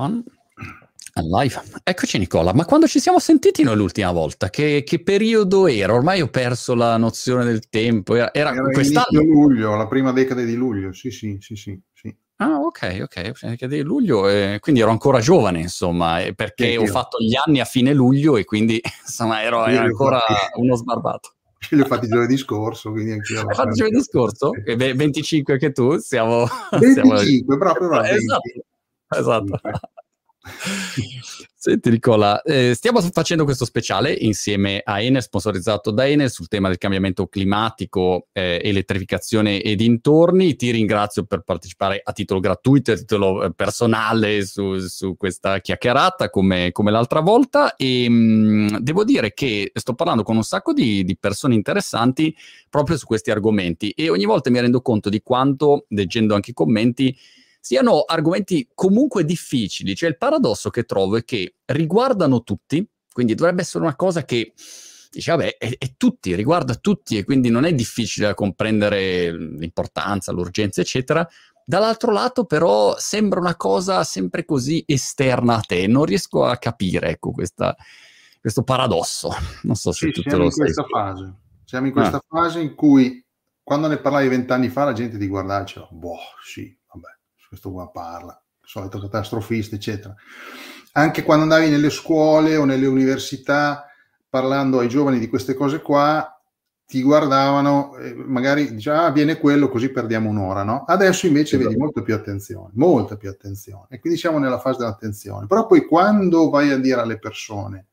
One. Live. Eccoci Nicola, ma quando ci siamo sentiti noi l'ultima volta? Che, che, periodo era? Ormai ho perso la nozione del tempo. Era, era, era quest'anno? luglio, la prima decade di luglio, sì sì sì sì. sì. Ah ok, ok, di luglio, eh, quindi ero ancora giovane insomma, eh, perché sì, ho fatto gli anni a fine luglio e quindi insomma ero, ero ancora uno sbarbato. Io li ho fatti giovedì scorso, quindi anch'io. Hai fatto giovedì scorso? 25 che tu, siamo... 25, siamo... proprio, proprio. Esatto. Esatto. Senti Nicola, eh, stiamo facendo questo speciale insieme a Enel, sponsorizzato da Enel, sul tema del cambiamento climatico, eh, elettrificazione e dintorni. Ti ringrazio per partecipare a titolo gratuito, a titolo eh, personale su, su questa chiacchierata come, come, l'altra volta e mh, mm, devo dire che sto parlando con un sacco di, di persone interessanti proprio su questi argomenti e ogni volta mi rendo conto di quanto, leggendo anche i commenti, siano argomenti comunque difficili. Cioè il paradosso che trovo è che riguardano tutti, quindi dovrebbe essere una cosa che dice, vabbè, è, è, tutti, riguarda tutti e quindi non è difficile da comprendere l'importanza, l'urgenza, eccetera. Dall'altro lato, però, sembra una cosa sempre così esterna a te. Non riesco a capire, ecco, questa, questo paradosso. Non so se sì, tu te lo sai. Fase. Siamo in questa ah. fase in cui, quando ne parlavi vent'anni fa, la gente ti guardava e diceva, boh, sì, questo qua parla, solito catastrofista, eccetera. Anche quando andavi nelle scuole o nelle università parlando ai giovani di queste cose qua, ti guardavano, eh, magari dicevano, ah, viene quello, così perdiamo un'ora, no? Adesso invece esatto. vedi molto più attenzione, molta più attenzione. E quindi siamo nella fase dell'attenzione. Però poi quando vai a dire alle persone,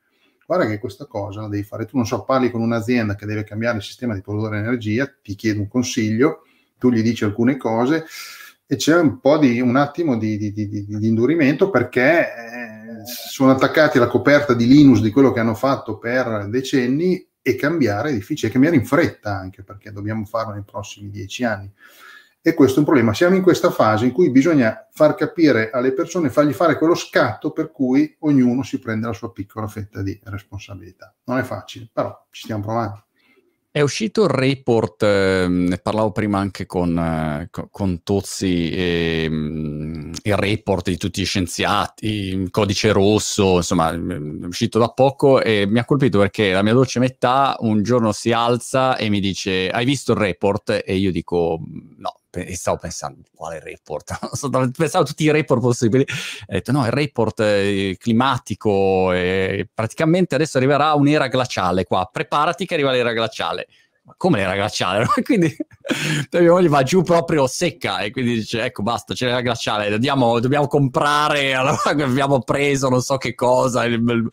guarda che questa cosa la devi fare, tu non so, parli con un'azienda che deve cambiare il sistema di produrre energia, ti chiede un consiglio, tu gli dici alcune cose, e c'è un po' di un attimo di, di, di, di indurimento perché eh, sono attaccati alla coperta di Linux di quello che hanno fatto per decenni e cambiare è difficile, cambiare in fretta anche perché dobbiamo farlo nei prossimi dieci anni. E questo è un problema. Siamo in questa fase in cui bisogna far capire alle persone, fargli fare quello scatto per cui ognuno si prende la sua piccola fetta di responsabilità. Non è facile, però ci stiamo provando. È uscito il report, eh, ne parlavo prima anche con, eh, con Tozzi, eh, il report di tutti gli scienziati, codice rosso, insomma, è uscito da poco e mi ha colpito perché la mia dolce metà un giorno si alza e mi dice hai visto il report? E io dico no, e stavo pensando quale report pensavo a tutti i report possibili ho detto no il report eh, climatico eh, praticamente adesso arriverà un'era glaciale qua preparati che arriva l'era glaciale ma come l'era glaciale? quindi mia moglie va giù proprio secca e quindi dice ecco basta c'è l'era glaciale dobbiamo, dobbiamo comprare allora abbiamo preso non so che cosa il,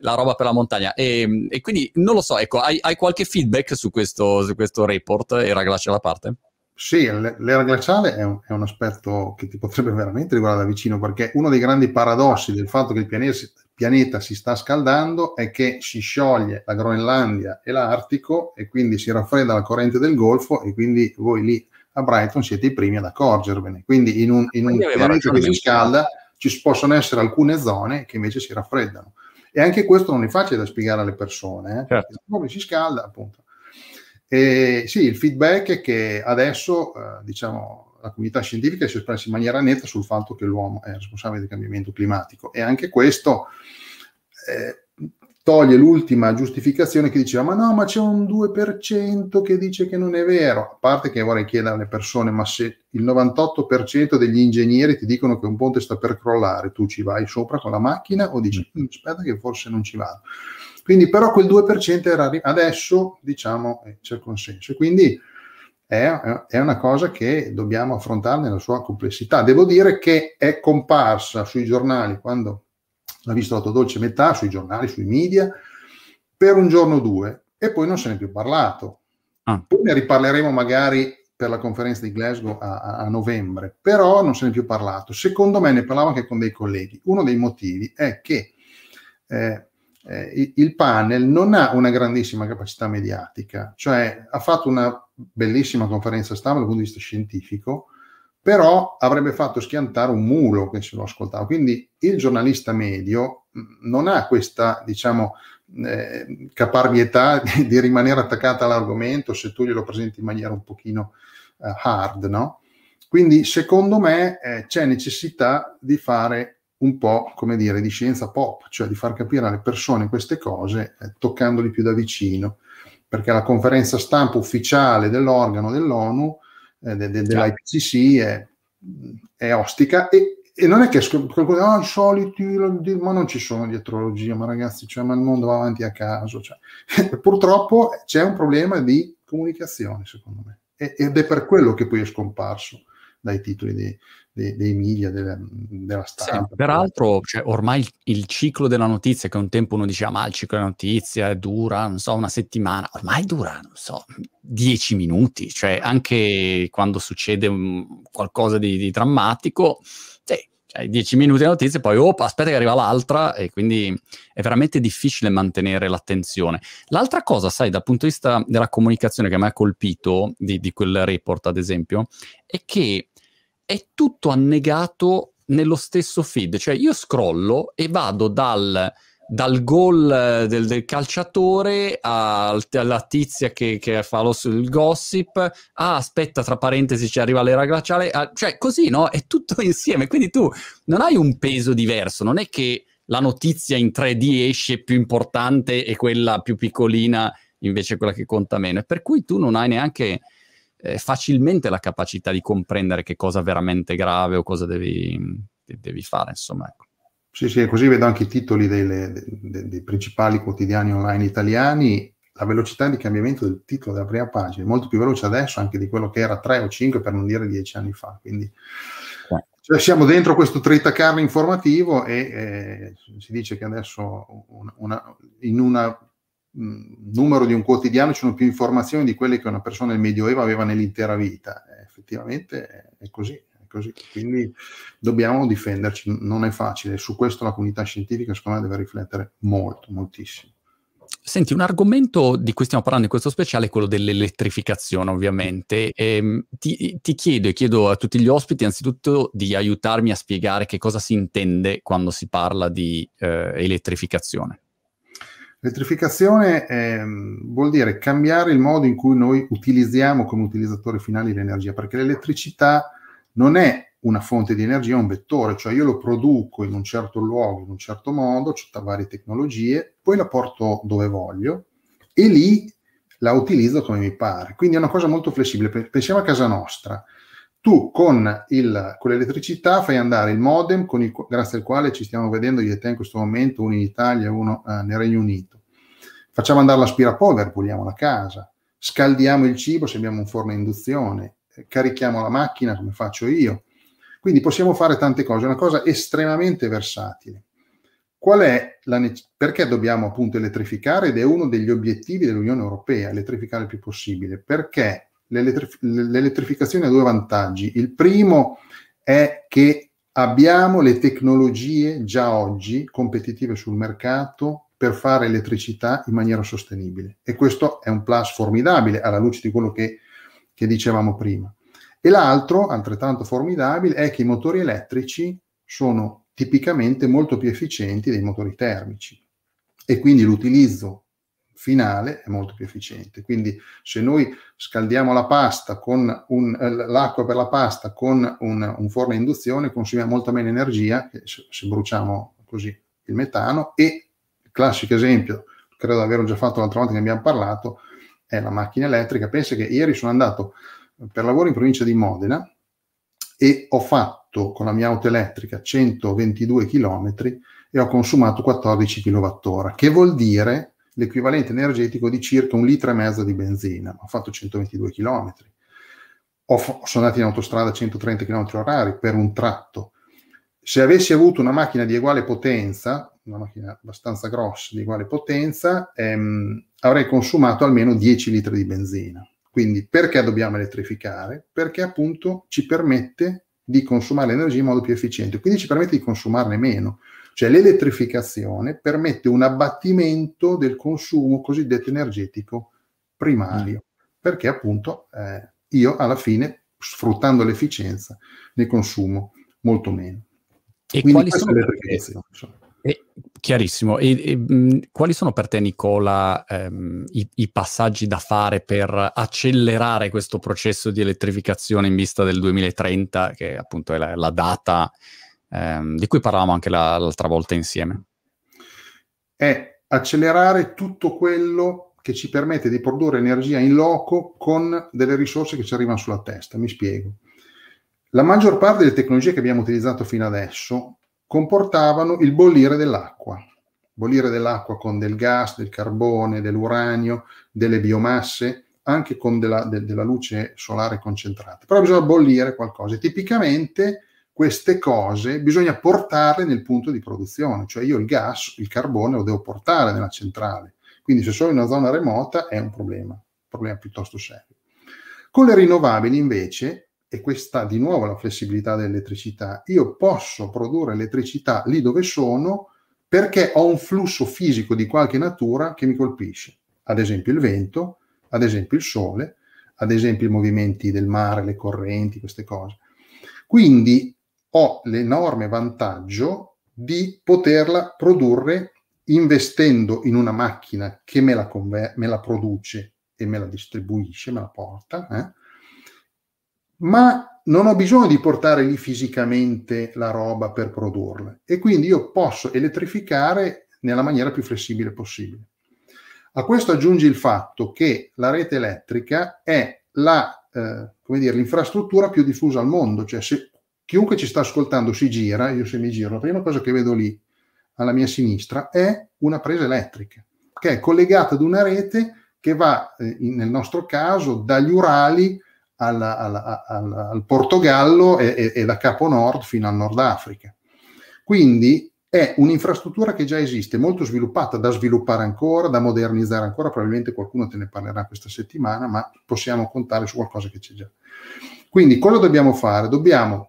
la roba per la montagna e, e, quindi non lo so ecco hai, hai qualche feedback su questo, su questo report era glaciale a parte? Sì, l'era glaciale è un, è un, aspetto che ti potrebbe veramente riguardare da vicino, perché uno dei grandi paradossi del fatto che il pianeta, pianeta si sta scaldando è che si scioglie la Groenlandia e l'Artico e quindi si raffredda la corrente del Golfo e quindi voi lì a Brighton siete i primi ad accorgervene. Quindi in un, in un pianeta che si scalda ci possono essere alcune zone che invece si raffreddano. E anche questo non è facile da spiegare alle persone, eh? certo. si scalda appunto e sì, il feedback è che adesso, eh, diciamo, la comunità scientifica si è espressa in maniera netta sul fatto che l'uomo è responsabile del cambiamento climatico e anche questo eh, toglie l'ultima giustificazione che diceva ma no, ma c'è un 2% che dice che non è vero, a parte che vorrei chiedere alle persone, ma se il 98% degli ingegneri ti dicono che un ponte sta per crollare, tu ci vai sopra con la macchina o dici mm. aspetta che forse non ci vado. Quindi però quel 2% era adesso diciamo eh, c'è consenso. Quindi è, è, una cosa che dobbiamo affrontare nella sua complessità. Devo dire che è comparsa sui giornali quando l'ha visto la tua dolce metà, sui giornali, sui media, per un giorno o due e poi non se ne è più parlato. Ah. Poi ne riparleremo magari per la conferenza di Glasgow a, a, novembre, però non se ne è più parlato. Secondo me ne parlavo anche con dei colleghi. Uno dei motivi è che eh, eh, il panel non ha una grandissima capacità mediatica, cioè ha fatto una bellissima conferenza stampa dal punto di vista scientifico, però avrebbe fatto schiantare un mulo che se lo ascoltava. Quindi il giornalista medio mm, non ha questa, diciamo, eh, caparbietà di, di, rimanere attaccata all'argomento se tu glielo presenti in maniera un pochino eh, hard, no? Quindi secondo me eh, c'è necessità di fare un po', come dire, di scienza pop, cioè di far capire alle persone queste cose eh, toccandoli più da vicino, perché la conferenza stampa ufficiale dell'organo dell'ONU, eh, de, de, dell'IPCC, è, è ostica e, e, non è che qualcuno ah, i soliti, ma non ci sono dietrologie, ma ragazzi, cioè, ma il mondo va avanti a caso. Cioè. Purtroppo c'è un problema di comunicazione, secondo me, e, ed è per quello che poi è scomparso dai titoli di, dei, dei media, delle, della stampa. Sì, peraltro, cioè, ormai il, il, ciclo della notizia, che un tempo uno diceva, ma il ciclo della notizia dura, non so, una settimana, ormai dura, non so, dieci minuti, cioè anche quando succede un, qualcosa di, di drammatico, sì, cioè, dieci minuti di notizia, poi oh, aspetta che arriva l'altra e quindi è veramente difficile mantenere l'attenzione. L'altra cosa, sai, dal punto di vista della comunicazione che mi ha colpito di, di quel report, ad esempio, è che è tutto annegato nello stesso feed, cioè io scrollo e vado dal, dal gol del, del calciatore al, alla tizia che, che fa lo, il gossip, ah aspetta tra parentesi ci arriva l'era glaciale, ah, cioè così no? È tutto insieme, quindi tu non hai un peso diverso, non è che la notizia in 3D esce più importante e quella più piccolina invece quella che conta meno, e per cui tu non hai neanche eh, facilmente la capacità di comprendere che cosa veramente grave o cosa devi, devi fare, insomma. Ecco. Sì, sì, così vedo anche i titoli delle, dei, dei principali quotidiani online italiani. La velocità di cambiamento del titolo della prima pagina è molto più veloce adesso anche di quello che era 3 o 5 per non dire 10 anni fa. Quindi cioè, siamo dentro questo tritacarne informativo e eh, si dice che adesso una, una, in un numero di un quotidiano ci sono più informazioni di quelle che una persona nel Medioevo aveva nell'intera vita. Eh, effettivamente è così, è così. Quindi dobbiamo difenderci, non è facile. Su questo la comunità scientifica secondo me deve riflettere molto, moltissimo. Senti, un argomento di cui stiamo parlando in questo speciale è quello dell'elettrificazione, ovviamente. E, ehm, ti, ti, chiedo e chiedo a tutti gli ospiti, anzitutto, di aiutarmi a spiegare che cosa si intende quando si parla di eh, elettrificazione. L'elettrificazione eh, vuol dire cambiare il modo in cui noi utilizziamo come utilizzatori finali l'energia, perché l'elettricità non è una fonte di energia, è un vettore, cioè io lo produco in un certo luogo, in un certo modo, ho varie tecnologie, poi la porto dove voglio e lì la utilizzo come mi pare. Quindi è una cosa molto flessibile. Pensiamo a casa nostra. Tu con, il, con l'elettricità fai andare il modem il, grazie al quale ci stiamo vedendo io e te in questo momento, uno in Italia e uno eh, nel Regno Unito. Facciamo andare l'aspirapolvere, puliamo la casa, scaldiamo il cibo se abbiamo un forno a induzione, carichiamo la macchina come faccio io. Quindi possiamo fare tante cose, è una cosa estremamente versatile. Qual è la ne- perché dobbiamo appunto elettrificare ed è uno degli obiettivi dell'Unione Europea, elettrificare il più possibile? Perché l'elettrif- l'elettrificazione ha due vantaggi. Il primo è che abbiamo le tecnologie già oggi competitive sul mercato per fare elettricità in maniera sostenibile e questo è un plus formidabile alla luce di quello che, che dicevamo prima. E l'altro, altrettanto formidabile, è che i motori elettrici sono tipicamente molto più efficienti dei motori termici e quindi l'utilizzo finale è molto più efficiente. Quindi se noi scaldiamo la pasta con un, eh, l'acqua per la pasta con un, un, forno a induzione, consumiamo molta meno energia se, se, bruciamo così il metano e classico esempio, credo di averlo già fatto l'altra volta che abbiamo parlato, è la macchina elettrica. Pensa che ieri sono andato per lavoro in provincia di Modena e ho fatto con la mia auto elettrica 122 km e ho consumato 14 kWh, che vuol dire l'equivalente energetico di circa un litro e mezzo di benzina. Ho fatto 122 km. Ho, sono andato in autostrada a 130 km orari per un tratto. Se avessi avuto una macchina di uguale potenza, una macchina abbastanza grossa di uguale potenza, ehm, avrei consumato almeno 10 litri di benzina. Quindi perché dobbiamo elettrificare? Perché appunto ci permette di consumare l'energia in modo più efficiente, quindi ci permette di consumarne meno. Cioè l'elettrificazione permette un abbattimento del consumo cosiddetto energetico primario, perché appunto eh, io alla fine, sfruttando l'efficienza, ne consumo molto meno. E Quindi quali sono, e, chiarissimo. E, e mh, quali sono per te, Nicola, ehm, i, i, passaggi da fare per accelerare questo processo di elettrificazione in vista del 2030, che appunto è la, la data ehm, di cui parlavamo anche la, l'altra volta insieme? È accelerare tutto quello che ci permette di produrre energia in loco con delle risorse che ci arrivano sulla testa. Mi spiego. La maggior parte delle tecnologie che abbiamo utilizzato fino adesso comportavano il bollire dell'acqua. Bollire dell'acqua con del gas, del carbone, dell'uranio, delle biomasse, anche con della, de, della luce solare concentrata. Però bisogna bollire qualcosa. E tipicamente queste cose bisogna portarle nel punto di produzione, cioè io il gas, il carbone lo devo portare nella centrale. Quindi se sono in una zona remota è un problema, un problema piuttosto serio. Con le rinnovabili invece e questa di nuovo la flessibilità dell'elettricità, io posso produrre elettricità lì dove sono perché ho un flusso fisico di qualche natura che mi colpisce, ad esempio il vento, ad esempio il sole, ad esempio i movimenti del mare, le correnti, queste cose. Quindi ho l'enorme vantaggio di poterla produrre investendo in una macchina che me la, conver- me la produce e me la distribuisce, me la porta, eh? ma non ho bisogno di portare lì fisicamente la roba per produrla e quindi io posso elettrificare nella maniera più flessibile possibile. A questo aggiungi il fatto che la rete elettrica è la, eh, dire, l'infrastruttura più diffusa al mondo, cioè se chiunque ci sta ascoltando si gira, io se mi giro, la prima cosa che vedo lì alla mia sinistra è una presa elettrica che è collegata ad una rete che va, eh, nel nostro caso, dagli Urali alla, alla, alla, al Portogallo e, e, e, da Capo Nord fino al Nord Africa. Quindi è un'infrastruttura che già esiste, molto sviluppata, da sviluppare ancora, da modernizzare ancora, probabilmente qualcuno te ne parlerà questa settimana, ma possiamo contare su qualcosa che c'è già. Quindi cosa dobbiamo fare? Dobbiamo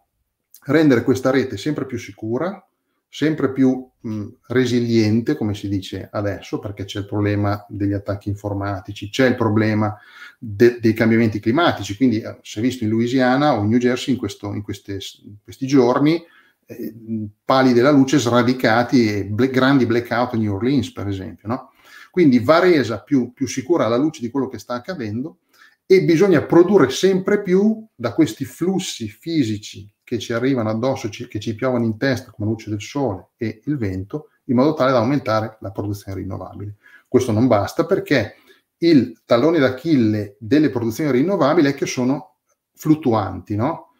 rendere questa rete sempre più sicura, sempre più mh, resiliente, come si dice adesso, perché c'è il problema degli attacchi informatici, c'è il problema de- dei cambiamenti climatici. Quindi eh, si è visto in Louisiana o in New Jersey in, questo, in, queste, in questi giorni eh, pali della luce sradicati e ble- grandi blackout a New Orleans, per esempio. No? Quindi va resa più, più sicura alla luce di quello che sta accadendo e bisogna produrre sempre più da questi flussi fisici che ci arrivano addosso, che ci piovono in testa come luce del sole e il vento, in modo tale da aumentare la produzione rinnovabile. Questo non basta perché il tallone d'Achille delle produzioni rinnovabili è che sono fluttuanti, no?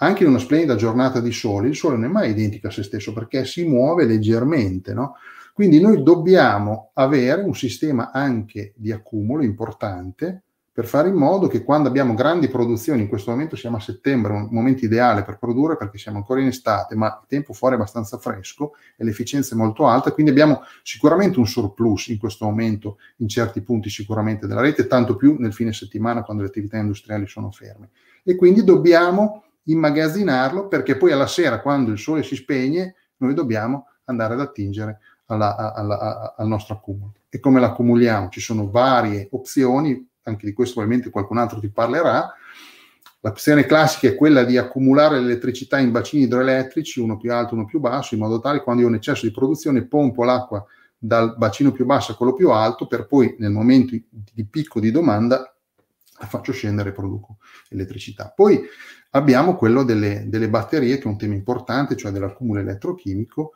Anche in una splendida giornata di sole, il sole non è mai identico a se stesso perché si muove leggermente, no? Quindi noi dobbiamo avere un sistema anche di accumulo importante per fare in modo che quando abbiamo grandi produzioni, in questo momento siamo a settembre, un momento ideale per produrre perché siamo ancora in estate, ma il tempo fuori è abbastanza fresco e l'efficienza è molto alta, quindi abbiamo sicuramente un surplus in questo momento in certi punti sicuramente della rete, tanto più nel fine settimana quando le attività industriali sono ferme. E quindi dobbiamo immagazzinarlo perché poi alla sera, quando il sole si spegne, noi dobbiamo andare ad attingere alla, alla, alla, al nostro accumulo. E come l'accumuliamo? Ci sono varie opzioni, anche di questo probabilmente qualcun altro ti parlerà. L'opzione classica è quella di accumulare l'elettricità in bacini idroelettrici, uno più alto, uno più basso, in modo tale che quando io ho un eccesso di produzione pompo l'acqua dal bacino più basso a quello più alto, per poi nel momento di picco di domanda la faccio scendere e produco elettricità. Poi abbiamo quello delle, delle batterie, che è un tema importante, cioè dell'accumulo elettrochimico,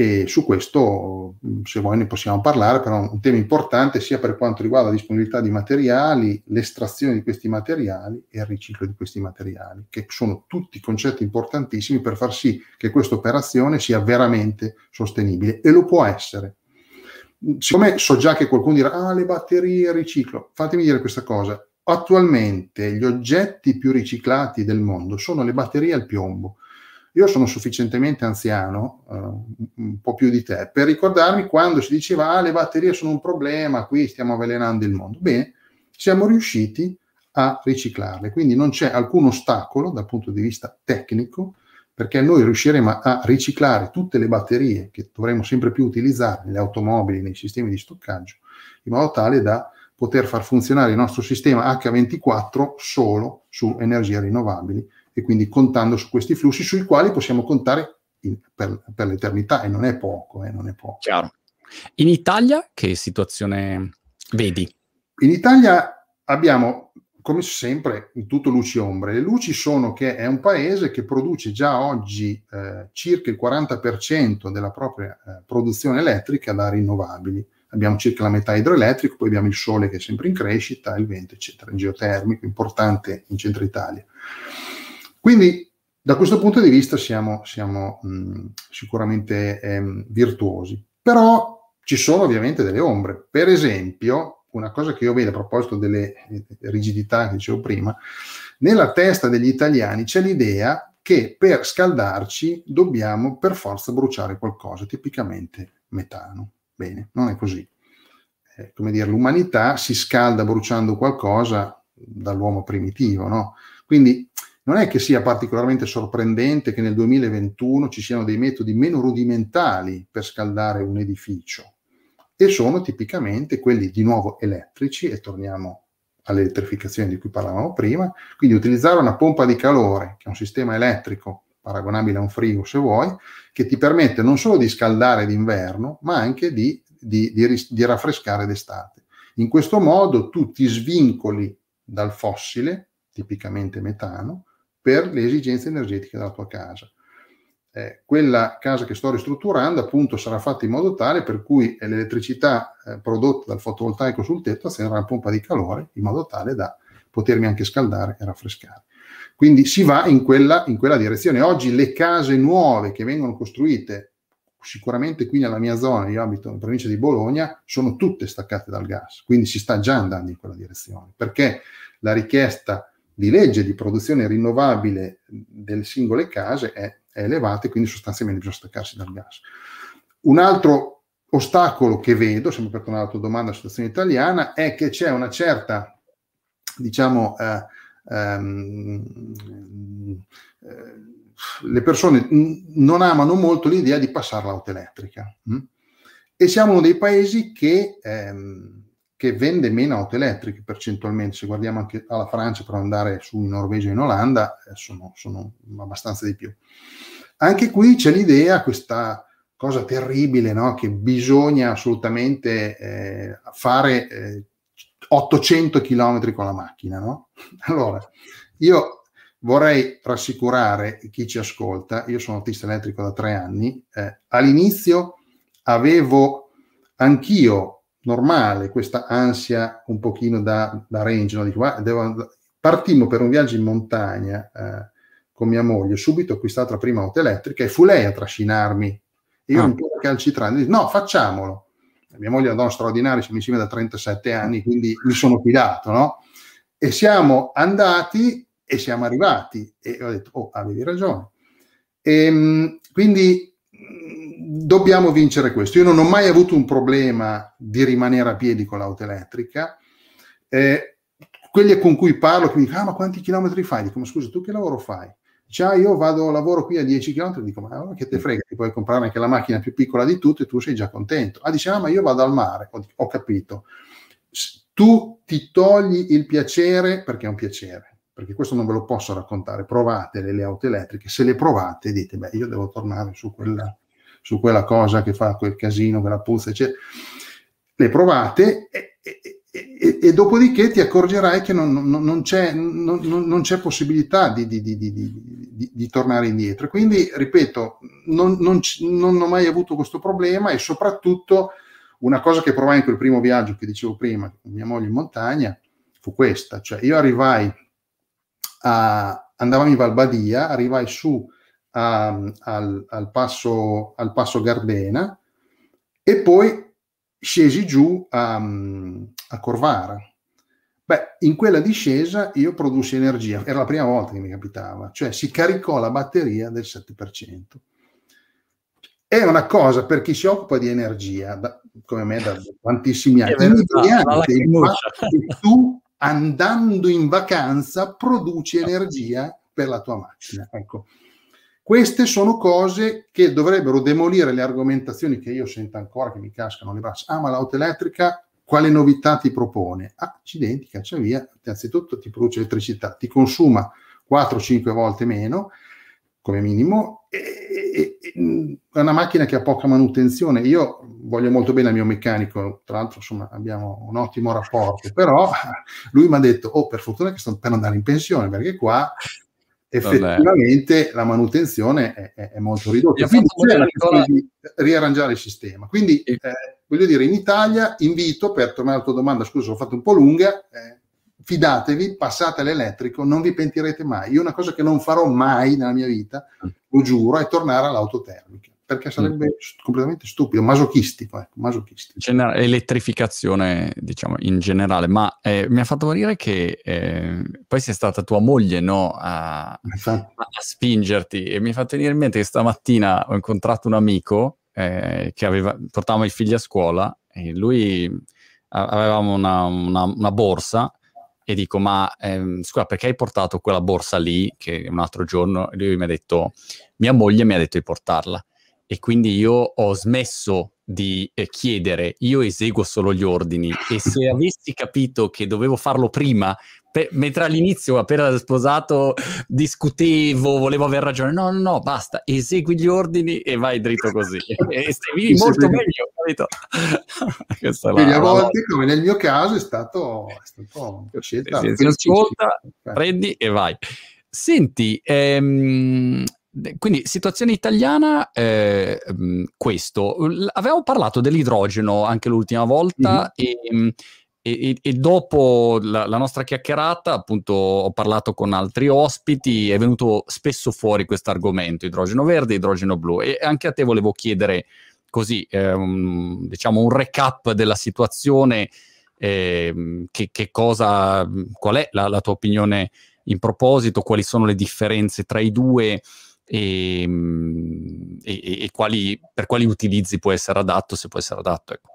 e su questo, se vuoi, ne possiamo parlare, però un tema importante sia per quanto riguarda la disponibilità di materiali, l'estrazione di questi materiali e il riciclo di questi materiali, che sono tutti concetti importantissimi per far sì che questa operazione sia veramente sostenibile e lo può essere. Siccome so già che qualcuno dirà, ah, le batterie, riciclo, fatemi dire questa cosa. Attualmente gli oggetti più riciclati del mondo sono le batterie al piombo io sono sufficientemente anziano, uh, un po' più di te, per ricordarmi quando si diceva ah, le batterie sono un problema, qui stiamo avvelenando il mondo. Bene, siamo riusciti a riciclarle, quindi non c'è alcun ostacolo dal punto di vista tecnico perché noi riusciremo a riciclare tutte le batterie che dovremo sempre più utilizzare nelle automobili, nei sistemi di stoccaggio, in modo tale da poter far funzionare il nostro sistema H24 solo su energie rinnovabili e quindi contando su questi flussi sui quali possiamo contare in, per, per, l'eternità e non è poco, eh, non è poco. Chiaro. In Italia che situazione vedi? In Italia abbiamo come sempre, in tutto luci e ombre. Le luci sono che è un paese che produce già oggi eh, circa il 40% della propria eh, produzione elettrica da rinnovabili. Abbiamo circa la metà idroelettrico, poi abbiamo il sole che è sempre in crescita, il vento, eccetera, il geotermico, importante in centro Italia. Quindi, da questo punto di vista siamo, siamo mh, sicuramente ehm, virtuosi. Però ci sono ovviamente delle ombre. Per esempio, una cosa che io vedo a proposito delle eh, rigidità che dicevo prima, nella testa degli italiani c'è l'idea che per scaldarci dobbiamo per forza bruciare qualcosa, tipicamente metano. Bene, non è così. Eh, come dire, l'umanità si scalda bruciando qualcosa dall'uomo primitivo, no? Quindi non è che sia particolarmente sorprendente che nel 2021 ci siano dei metodi meno rudimentali per scaldare un edificio e sono tipicamente quelli di nuovo elettrici e torniamo all'elettrificazione di cui parlavamo prima, quindi utilizzare una pompa di calore, che è un sistema elettrico paragonabile a un frigo se vuoi, che ti permette non solo di scaldare d'inverno, ma anche di, di, di, di raffrescare d'estate. In questo modo tu ti svincoli dal fossile, tipicamente metano, per le esigenze energetiche della tua casa eh, quella casa che sto ristrutturando appunto sarà fatta in modo tale per cui l'elettricità eh, prodotta dal fotovoltaico sul tetto sarà una pompa di calore in modo tale da potermi anche scaldare e raffrescare. Quindi si va in quella, in quella direzione. Oggi le case nuove che vengono costruite, sicuramente qui nella mia zona, io abito in provincia di Bologna, sono tutte staccate dal gas, quindi si sta già andando in quella direzione, perché la richiesta di legge di produzione rinnovabile delle singole case è è elevata e quindi sostanzialmente bisogna staccarsi dal gas. Un altro ostacolo che vedo, sempre per tornare alla tua domanda sulla situazione italiana, è che c'è una certa, diciamo, eh, ehm, eh, le persone non amano molto l'idea di passare l'auto elettrica. Hm? E siamo uno dei paesi che, ehm, che, vende meno auto elettriche percentualmente. Se guardiamo anche alla Francia per andare su in Norvegia e in Olanda, eh, sono, sono abbastanza di più. Anche qui c'è l'idea, questa cosa terribile, no? che bisogna assolutamente eh, fare eh, 800 km con la macchina. No? Allora, io vorrei rassicurare chi ci ascolta, io sono autista elettrico da tre anni, eh, all'inizio avevo anch'io normale questa ansia un pochino da, da range, no? Dico, ah, devo, partimmo per un viaggio in montagna eh, con mia moglie, subito ho acquistato la prima auto elettrica e fu lei a trascinarmi. E io ah. un po' calcitrando, no, facciamolo. Mia moglie è una donna straordinaria, siamo insieme da 37 anni, quindi mi sono fidato, no? E siamo andati e siamo arrivati. E ho detto, oh, avevi ragione. E, ehm, quindi dobbiamo vincere questo. Io non ho mai avuto un problema di rimanere a piedi con l'auto elettrica. Eh, quelli con cui parlo, che mi dicono, ah, ma quanti chilometri fai? Dico, ma scusa, tu che lavoro fai? Ah, io vado, lavoro qui a 10 km, dico, ma che te frega, ti puoi comprare anche la macchina più piccola di tutte e tu sei già contento. Ah, dice, ah, ma io vado al mare, ho, ho capito. Tu ti togli il piacere perché è un piacere, perché questo non ve lo posso raccontare. Provate le auto elettriche, se le provate dite, beh, io devo tornare su quella, su quella cosa che fa quel casino, quella puzza, eccetera. Le provate e, e e, e, dopodiché ti accorgerai che non, non, non, c'è, non c'è, possibilità di, di, di, di, tornare indietro. Quindi, ripeto, non, ho mai avuto questo problema e soprattutto una cosa che provai in quel primo viaggio che dicevo prima, con mia moglie in montagna, fu questa. Cioè, io arrivai a, andavamo in Valbadia, arrivai su a, al, al, passo, al passo Gardena e poi scesi giù a, a Corvara. Beh, in quella discesa io produssi energia, era la prima volta che mi capitava, cioè si caricò la batteria del 7%. È una cosa per chi si occupa di energia, da, come me da tantissimi anni, immediatamente il fatto che tu andando in vacanza produci energia per la tua macchina. Ecco. Queste sono cose che dovrebbero demolire le argomentazioni che io sento ancora che mi cascano le braccia. Ah, ma l'auto elettrica quale novità ti propone? Accidenti, caccia via. Innanzitutto ti produce elettricità, ti consuma 4-5 volte meno come minimo. E, e, è una macchina che ha poca manutenzione. Io voglio molto bene al mio meccanico, tra l'altro insomma abbiamo un ottimo rapporto, però lui mi ha detto, oh per fortuna che sto per andare in pensione, perché qua effettivamente la manutenzione è, è, è molto ridotta. Quindi c'è la questione di riarrangiare il sistema. Quindi eh, voglio dire, in Italia invito, per tornare alla tua domanda, scusa, l'ho fatto un po' lunga, eh, fidatevi, passate all'elettrico, non vi pentirete mai. Io una cosa che non farò mai nella mia vita, mm. lo giuro, è tornare all'auto termica perché sarebbe mm. completamente stupido, masochistico, ecco, masochistico. Gener- elettrificazione, diciamo, in generale, ma eh, mi ha fatto morire che eh, poi sia stata tua moglie, no, a, a, a, spingerti, e mi ha fatto venire in mente che stamattina ho incontrato un amico eh, che aveva, portava i figli a scuola, e lui avevamo una, una, una borsa, e dico, ma ehm, scusa, perché hai portato quella borsa lì, che un altro giorno, lui mi ha detto, mia moglie mi ha detto di portarla e quindi io ho smesso di eh, chiedere, io eseguo solo gli ordini e se avessi capito che dovevo farlo prima, pe- mentre all'inizio appena sposato discutevo, volevo aver ragione, no, no, no, basta, esegui gli ordini e vai dritto così e vivi molto meglio, capito? Quindi a volte, come nel mio caso, è stato, è stato una scelta. Si ascolta, prendi e vai. Senti, ehm, quindi situazione italiana, eh, questo. Avevamo parlato dell'idrogeno anche l'ultima volta mm-hmm. e, e, e, dopo la, la, nostra chiacchierata, appunto, ho parlato con altri ospiti, è venuto spesso fuori questo argomento, idrogeno verde, idrogeno blu. E anche a te volevo chiedere così, eh, un, diciamo, un recap della situazione, eh, che, che, cosa, qual è la, la tua opinione in proposito, quali sono le differenze tra i due Ehm, e, e, e quali, per quali utilizzi può essere adatto, se può essere adatto. Ecco.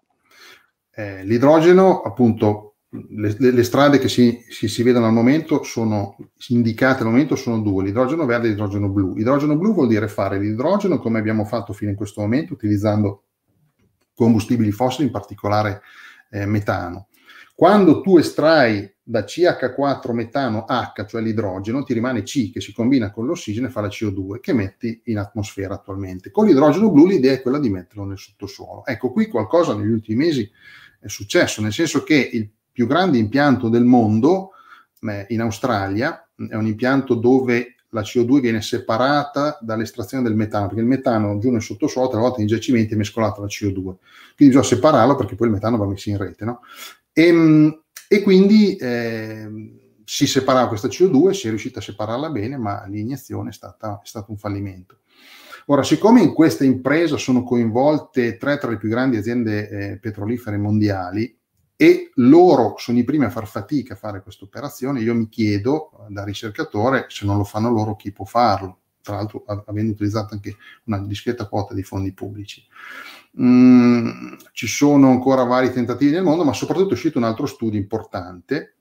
Eh, l'idrogeno, appunto, le, le strade che si, si, si, vedono al momento sono indicate al momento sono due, l'idrogeno verde e l'idrogeno blu. Idrogeno blu vuol dire fare l'idrogeno come abbiamo fatto fino in questo momento, utilizzando combustibili fossili, in particolare eh, metano. Quando tu estrai da CH4 metano H, cioè l'idrogeno, ti rimane C che si combina con l'ossigeno e fa la CO2 che metti in atmosfera attualmente. Con l'idrogeno blu l'idea è quella di metterlo nel sottosuolo. Ecco, qui qualcosa negli ultimi mesi è successo, nel senso che il più grande impianto del mondo eh, in Australia è un impianto dove la CO2 viene separata dall'estrazione del metano, perché il metano giù nel sottosuolo, a volte in giacimenti è mescolato alla CO2. Quindi bisogna separarlo perché poi il metano va messo in rete. No? E, ehm, e quindi eh, si separava questa CO2, si è riuscita a separarla bene, ma l'iniezione è, stata, è stato un fallimento. Ora, siccome in questa impresa sono coinvolte tre tra le più grandi aziende eh, petrolifere mondiali e loro sono i primi a far fatica a fare questa operazione, io mi chiedo da ricercatore se non lo fanno loro chi può farlo, tra l'altro avendo utilizzato anche una discreta quota di fondi pubblici. Mm, ci sono ancora vari tentativi nel mondo, ma soprattutto è uscito un altro studio importante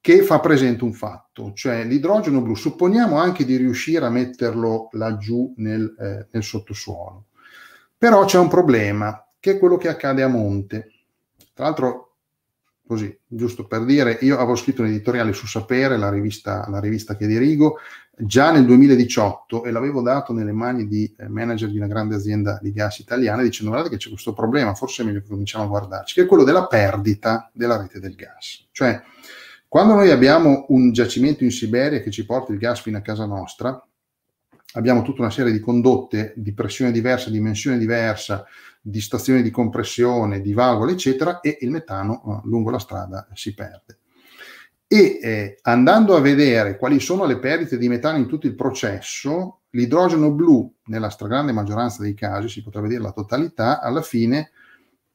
che fa presente un fatto, cioè l'idrogeno blu, supponiamo anche di riuscire a metterlo laggiù nel, eh, nel sottosuolo, però c'è un problema, che è quello che accade a monte. Tra l'altro così, giusto per dire, io avevo scritto un editoriale su Sapere, la rivista, la rivista che dirigo, già nel 2018 e l'avevo dato nelle mani di eh, manager di una grande azienda di gas italiana dicendo guardate che c'è questo problema, forse è meglio che cominciamo a guardarci, che è quello della perdita della rete del gas. Cioè, quando noi abbiamo un giacimento in Siberia che ci porta il gas fino a casa nostra, abbiamo tutta una serie di condotte di pressione diversa, dimensione diversa, di stazioni di compressione, di valvole, eccetera, e il metano eh, lungo la strada si perde. E eh, andando a vedere quali sono le perdite di metano in tutto il processo, l'idrogeno blu, nella stragrande maggioranza dei casi, si potrebbe dire la totalità, alla fine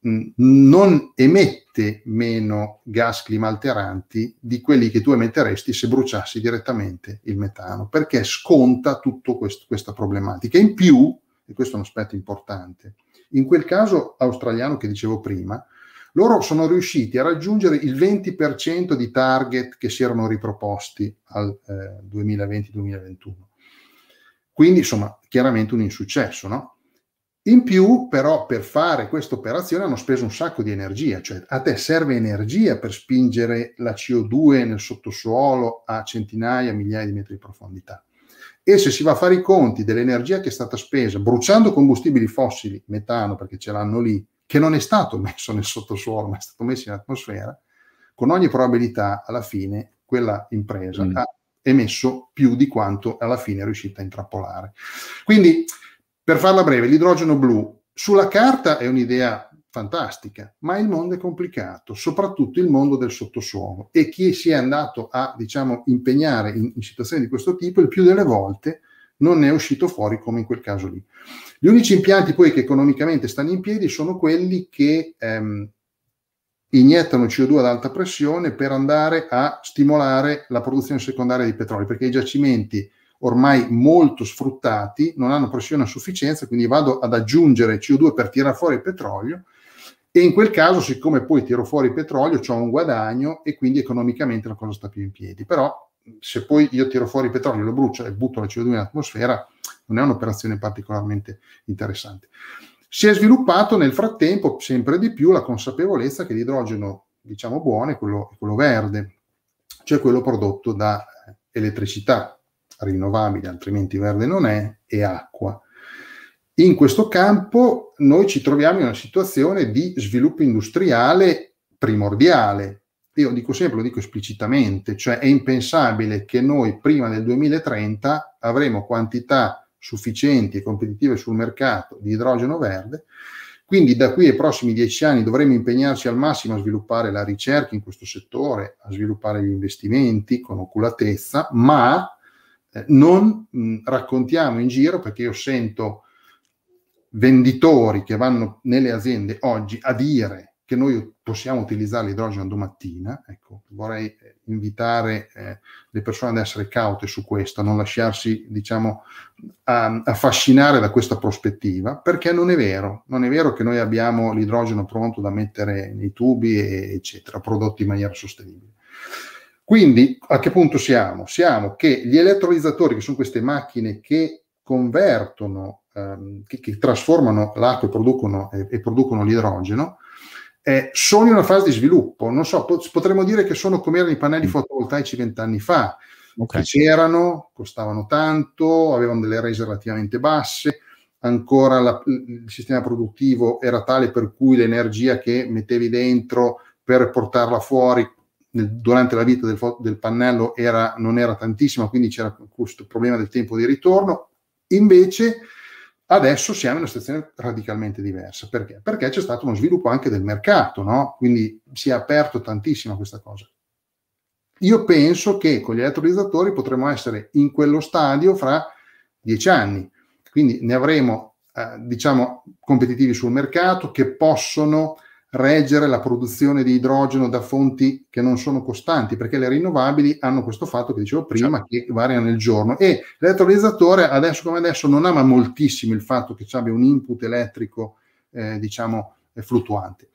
non emette meno gas climalteranti di quelli che tu emetteresti se bruciassi direttamente il metano, perché sconta tutta questa problematica. In più, e questo è un aspetto importante, in quel caso australiano che dicevo prima, loro sono riusciti a raggiungere il 20% di target che si erano riproposti al eh, 2020-2021. Quindi, insomma, chiaramente un insuccesso, no? In più, però, per fare questa operazione hanno speso un sacco di energia, cioè a te serve energia per spingere la CO2 nel sottosuolo a centinaia, migliaia di metri di profondità e se si va a fare i conti dell'energia che è stata spesa bruciando combustibili fossili, metano perché ce l'hanno lì, che non è stato messo nel sottosuolo, ma è stato messo in atmosfera, con ogni probabilità alla fine quella impresa mm. ha emesso più di quanto alla fine è riuscita a intrappolare. Quindi, per farla breve, l'idrogeno blu sulla carta è un'idea fantastica, ma il mondo è complicato, soprattutto il mondo del sottosuolo e chi si è andato a, diciamo, impegnare in, in situazioni di questo tipo, il più delle volte non ne è uscito fuori come in quel caso lì. Gli unici impianti poi che economicamente stanno in piedi sono quelli che ehm, iniettano CO2 ad alta pressione per andare a stimolare la produzione secondaria di petrolio, perché i giacimenti ormai molto sfruttati non hanno pressione a sufficienza, quindi vado ad aggiungere CO2 per tirare fuori il petrolio e in quel caso, siccome poi tiro fuori il petrolio, ho un guadagno e quindi economicamente la cosa sta più in piedi. Però se poi io tiro fuori il petrolio, lo brucio e butto la CO2 in atmosfera, non è un'operazione particolarmente interessante. Si è sviluppato nel frattempo sempre di più la consapevolezza che l'idrogeno, diciamo buono, è quello, quello verde, cioè quello prodotto da elettricità rinnovabile, altrimenti verde non è, e acqua. In questo campo noi ci troviamo in una situazione di sviluppo industriale primordiale. Io dico sempre, lo dico esplicitamente, cioè è impensabile che noi prima del 2030 avremo quantità sufficienti e competitive sul mercato di idrogeno verde. Quindi da qui ai prossimi dieci anni dovremo impegnarci al massimo a sviluppare la ricerca in questo settore, a sviluppare gli investimenti con oculatezza, ma eh, non mh, raccontiamo in giro perché io sento venditori che vanno nelle aziende oggi a dire che noi possiamo utilizzare l'idrogeno domattina. Ecco, vorrei eh, invitare eh, le persone ad essere caute su questo, a non lasciarsi, diciamo, affascinare da questa prospettiva, perché non è vero. Non è vero che noi abbiamo l'idrogeno pronto da mettere nei tubi, e, eccetera, prodotti in maniera sostenibile. Quindi a che punto siamo? Siamo che gli elettrolizzatori, che sono queste macchine che convertono, ehm, che, che, trasformano l'acqua e producono, e, e producono l'idrogeno, eh, sono in una fase di sviluppo. Non so, potremmo dire che sono come erano i pannelli mm. fotovoltaici vent'anni fa, okay. che c'erano, costavano tanto, avevano delle rese relativamente basse, ancora la, il sistema produttivo era tale per cui l'energia che mettevi dentro per portarla fuori nel, durante la vita del, del pannello era, non era tantissima, quindi c'era questo problema del tempo di ritorno. Invece Adesso siamo in una situazione radicalmente diversa. Perché? Perché c'è stato uno sviluppo anche del mercato, no? Quindi si è aperto tantissimo questa cosa. Io penso che con gli elettrolizzatori potremo essere in quello stadio fra dieci anni. Quindi ne avremo, eh, diciamo, competitivi sul mercato che possono reggere la produzione di idrogeno da fonti che non sono costanti, perché le rinnovabili hanno questo fatto che dicevo prima, certo. che variano nel giorno. E l'elettrolizzatore adesso come adesso non ama moltissimo il fatto che ci abbia un input elettrico, eh, diciamo, fluttuante.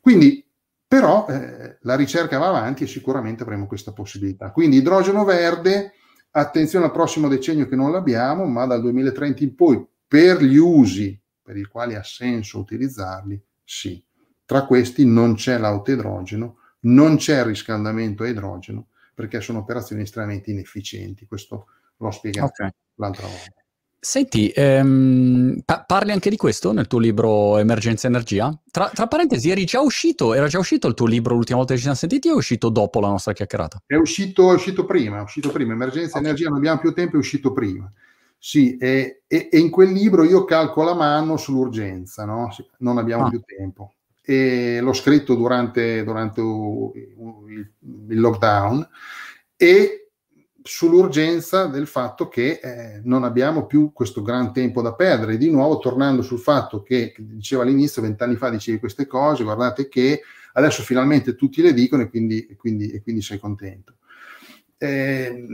Quindi, però, eh, la ricerca va avanti e sicuramente avremo questa possibilità. Quindi idrogeno verde, attenzione al prossimo decennio che non l'abbiamo, ma dal 2030 in poi, per gli usi per i quali ha senso utilizzarli, sì. Tra questi non c'è l'autoidrogeno, non c'è il riscaldamento a idrogeno, perché sono operazioni estremamente inefficienti. Questo l'ho spiegato okay. l'altra volta. Senti, ehm, pa- parli anche di questo nel tuo libro Emergenza Energia? Tra, tra, parentesi, eri già uscito, era già uscito il tuo libro l'ultima volta che ci siamo sentiti o è uscito dopo la nostra chiacchierata? È uscito, è uscito prima, è uscito prima. Emergenza okay. Energia non abbiamo più tempo, è uscito prima. Sì, e, e, e, in quel libro io calco la mano sull'urgenza, no? Non abbiamo ah. più tempo e l'ho scritto durante, durante il, lockdown e sull'urgenza del fatto che eh, non abbiamo più questo gran tempo da perdere. Di nuovo, tornando sul fatto che, che diceva all'inizio, vent'anni fa dicevi queste cose, guardate che adesso finalmente tutti le dicono e quindi, e quindi, e quindi sei contento. Eh,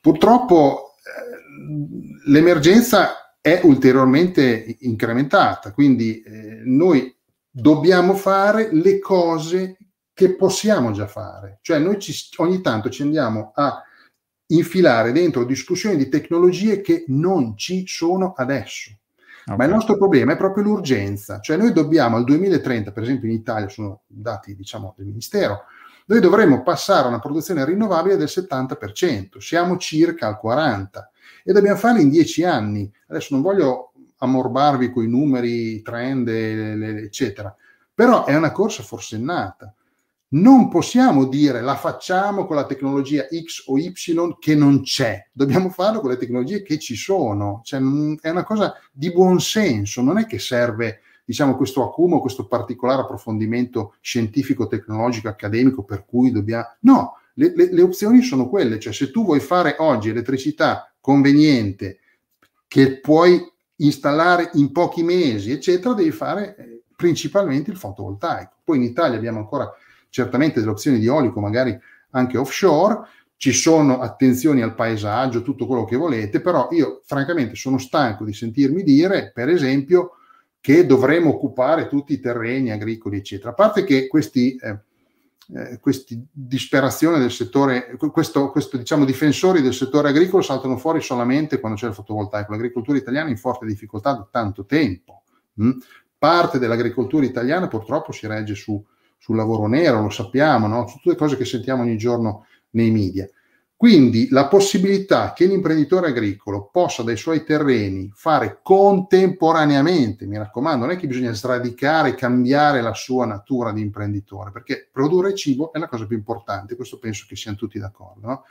purtroppo eh, l'emergenza è ulteriormente incrementata, quindi eh, noi dobbiamo fare le cose che possiamo già fare. Cioè noi ci, ogni tanto ci andiamo a infilare dentro discussioni di tecnologie che non ci sono adesso. Okay. Ma il nostro problema è proprio l'urgenza. Cioè noi dobbiamo al 2030, per esempio in Italia, sono dati diciamo del Ministero, noi dovremmo passare a una produzione rinnovabile del 70%, siamo circa al 40% e dobbiamo farlo in 10 anni. Adesso non voglio ammorbarvi con i numeri, trend, eccetera. Però è una corsa forsennata. Non possiamo dire la facciamo con la tecnologia X o Y che non c'è, dobbiamo farlo con le tecnologie che ci sono. Cioè, è una cosa di buon senso, non è che serve diciamo, questo accumulo, questo particolare approfondimento scientifico, tecnologico, accademico per cui dobbiamo... No, le, le, le opzioni sono quelle, cioè se tu vuoi fare oggi elettricità conveniente che puoi installare in pochi mesi, eccetera, devi fare eh, principalmente il fotovoltaico. Poi in Italia abbiamo ancora certamente delle opzioni di olico, magari anche offshore, ci sono attenzioni al paesaggio, tutto quello che volete, però io francamente sono stanco di sentirmi dire, per esempio, che dovremo occupare tutti i terreni agricoli, eccetera. A parte che questi, eh, eh, questi disperazione del settore, questo, questo, diciamo, difensori del settore agricolo saltano fuori solamente quando c'è il fotovoltaico. L'agricoltura italiana è in forte difficoltà da tanto tempo. Mm? Parte dell'agricoltura italiana purtroppo si regge su, sul lavoro nero, lo sappiamo, no? tutte le cose che sentiamo ogni giorno nei media. Quindi la possibilità che l'imprenditore agricolo possa dai suoi terreni fare contemporaneamente, mi raccomando, non è che bisogna sradicare, cambiare la sua natura di imprenditore, perché produrre cibo è la cosa più importante, questo penso che siano tutti d'accordo. No?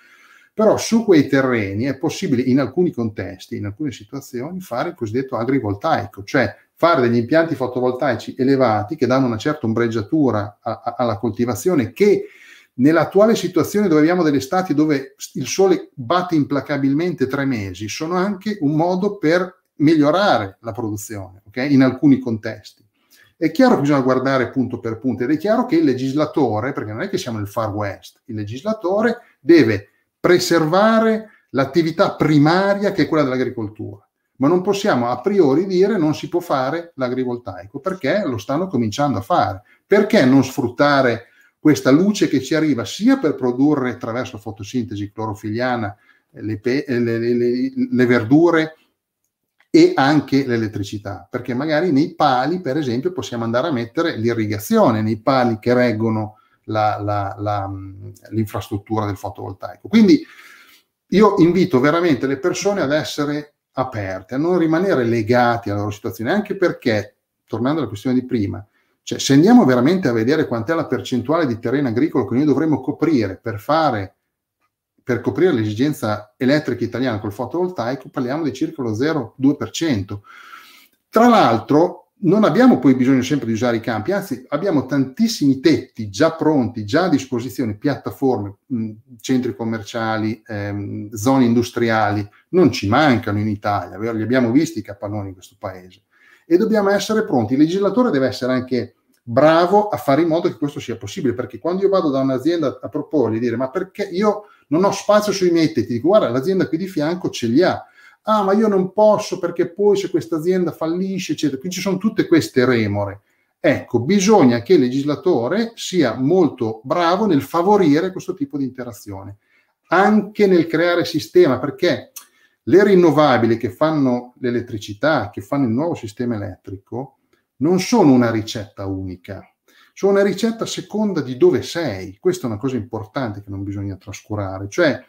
Però su quei terreni è possibile in alcuni contesti, in alcune situazioni, fare il cosiddetto agrivoltaico, cioè fare degli impianti fotovoltaici elevati che danno una certa ombreggiatura a, a, alla coltivazione che nell'attuale situazione dove abbiamo delle estati dove il sole batte implacabilmente tre mesi, sono anche un modo per migliorare la produzione, okay? in alcuni contesti. È chiaro che bisogna guardare punto per punto ed è chiaro che il legislatore, perché non è che siamo nel Far West, il legislatore deve preservare l'attività primaria che è quella dell'agricoltura. Ma non possiamo a priori dire non si può fare l'agrivoltaico, perché lo stanno cominciando a fare. Perché non sfruttare questa luce che ci arriva sia per produrre attraverso fotosintesi clorofiliana le, pe- le, le, le verdure e anche l'elettricità, perché magari nei pali, per esempio, possiamo andare a mettere l'irrigazione nei pali che reggono la, la, la, l'infrastruttura del fotovoltaico. Quindi io invito veramente le persone ad essere aperte, a non rimanere legati alla loro situazione, anche perché, tornando alla questione di prima, cioè, se andiamo veramente a vedere quant'è la percentuale di terreno agricolo che noi dovremmo coprire per fare per coprire l'esigenza elettrica italiana col fotovoltaico, parliamo di circa lo 0,2%. Tra l'altro, non abbiamo poi bisogno sempre di usare i campi, anzi abbiamo tantissimi tetti già pronti, già a disposizione, piattaforme, centri commerciali, ehm, zone industriali, non ci mancano in Italia, li abbiamo visti i capannoni in questo paese. E dobbiamo essere pronti. Il legislatore deve essere anche bravo a fare in modo che questo sia possibile, perché quando io vado da un'azienda a proporgli, dire ma perché io non ho spazio sui miei tetti, dico guarda l'azienda qui di fianco ce li ha, ah ma io non posso perché poi se questa azienda fallisce, eccetera, quindi ci sono tutte queste remore. Ecco, bisogna che il legislatore sia molto bravo nel favorire questo tipo di interazione, anche nel creare sistema, perché le rinnovabili che fanno l'elettricità, che fanno il nuovo sistema elettrico, non sono una ricetta unica, sono una ricetta a seconda di dove sei. Questa è una cosa importante che non bisogna trascurare. Cioè,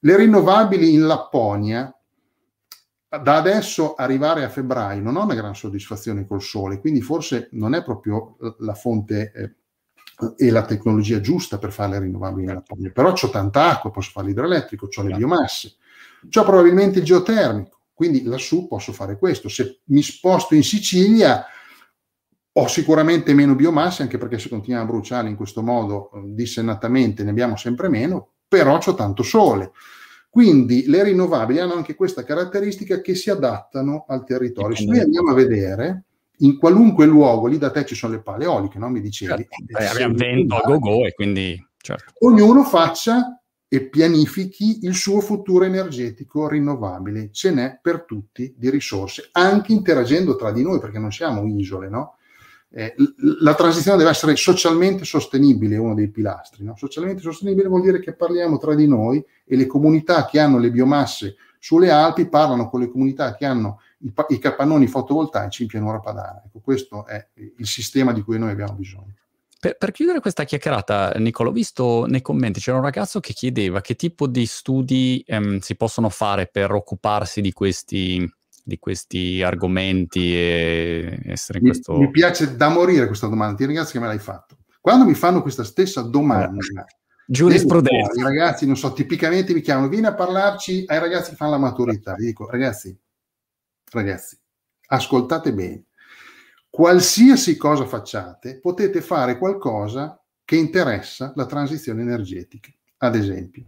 le rinnovabili in Lapponia, da adesso arrivare a febbraio, non ho una gran soddisfazione col sole, quindi forse non è proprio la fonte eh, e la tecnologia giusta per fare le rinnovabili in Lapponia. Però ho tanta acqua, posso fare l'idroelettrico, ho le biomasse, ho probabilmente il geotermico, quindi lassù posso fare questo. Se mi sposto in Sicilia ho sicuramente meno biomasse, anche perché se continuiamo a bruciare in questo modo eh, dissennatamente ne abbiamo sempre meno, però c'ho tanto sole. Quindi le rinnovabili hanno anche questa caratteristica che si adattano al territorio. Se noi andiamo a vedere, in qualunque luogo, lì da te ci sono le pale eoliche, no? Mi dicevi. Certo. Eh, abbiamo vento a go-go e quindi... Certo. Ognuno faccia e pianifichi il suo futuro energetico rinnovabile. Ce n'è per tutti di risorse, anche interagendo tra di noi, perché non siamo isole, no? Eh, la transizione deve essere socialmente sostenibile, uno dei pilastri. No? Socialmente sostenibile vuol dire che parliamo tra di noi e le comunità che hanno le biomasse sulle Alpi parlano con le comunità che hanno i, i capannoni fotovoltaici in pianura padana. Ecco, questo è il sistema di cui noi abbiamo bisogno. Per, per, chiudere questa chiacchierata, Nicolo, ho visto nei commenti c'era un ragazzo che chiedeva che tipo di studi ehm, si possono fare per occuparsi di questi di questi argomenti e essere in mi, questo... Mi piace da morire questa domanda, ti ringrazio che me l'hai fatto. Quando mi fanno questa stessa domanda... Eh, giurisprudenza. I ragazzi, non so, tipicamente mi chiamano, vieni a parlarci ai ragazzi che fanno la maturità. Gli dico, ragazzi, ragazzi, ascoltate bene. Qualsiasi cosa facciate, potete fare qualcosa che interessa la transizione energetica. Ad esempio,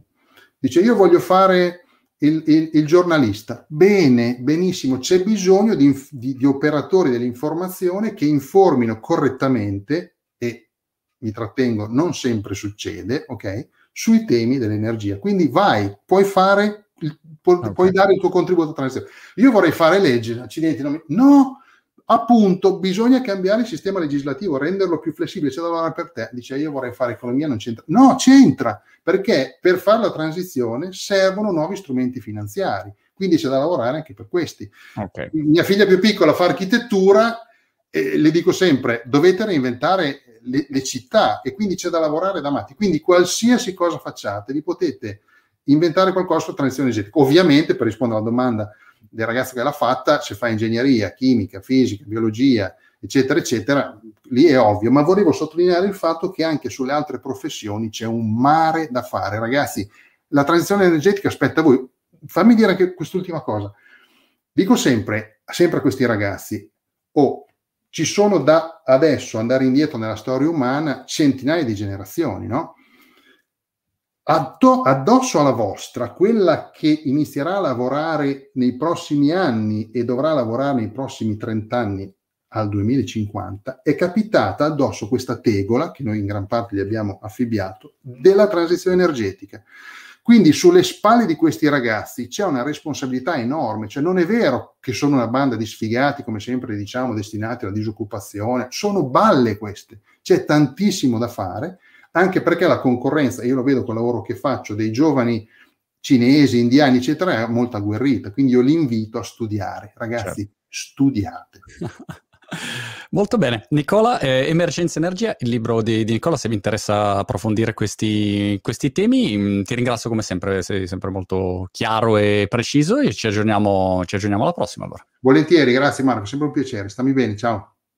dice io voglio fare il, il, il giornalista. Bene, benissimo, c'è bisogno di, di, di operatori dell'informazione che informino correttamente e mi trattengo, non sempre succede, ok? Sui temi dell'energia. Quindi vai, puoi fare, pu- okay. puoi dare il tuo contributo alla transizione. Io vorrei fare legge, accidenti, non mi... no, appunto bisogna cambiare il sistema legislativo, renderlo più flessibile, c'è da lavorare per te. Dice io vorrei fare economia, non c'entra. No, c'entra, perché per fare la transizione servono nuovi strumenti finanziari, quindi c'è da lavorare anche per questi. Okay. Mia figlia più piccola fa architettura, e le dico sempre, dovete reinventare le, le, città e quindi c'è da lavorare da matti. Quindi qualsiasi cosa facciate, vi potete inventare qualcosa sulla transizione energetica. Ovviamente, per rispondere alla domanda del ragazzo che l'ha fatta, se fa ingegneria, chimica, fisica, biologia, eccetera, eccetera, lì è ovvio, ma volevo sottolineare il fatto che anche sulle altre professioni c'è un mare da fare. Ragazzi, la transizione energetica aspetta voi. Fammi dire anche quest'ultima cosa. Dico sempre, sempre a questi ragazzi, oh, ci sono da adesso andare indietro nella storia umana centinaia di generazioni, no? Addosso alla vostra, quella che inizierà a lavorare nei prossimi anni e dovrà lavorare nei prossimi 30 anni al 2050, è capitata addosso questa tegola, che noi in gran parte gli abbiamo affibbiato, della transizione energetica. Quindi sulle spalle di questi ragazzi c'è una responsabilità enorme, cioè non è vero che sono una banda di sfigati, come sempre diciamo, destinati alla disoccupazione, sono balle queste, c'è tantissimo da fare anche perché la concorrenza, io lo vedo col lavoro che faccio, dei giovani cinesi, indiani, eccetera, è molto agguerrita. Quindi io li invito a studiare. Ragazzi, certo. studiate. Molto bene. Nicola, eh, Emergenza Energia, il libro di, di, Nicola, se vi interessa approfondire questi, questi temi, mh, mm, ti ringrazio come sempre, sei sempre molto chiaro e preciso e ci aggiorniamo, ci aggiorniamo alla prossima allora. Volentieri, grazie Marco, sempre un piacere, stammi bene, ciao.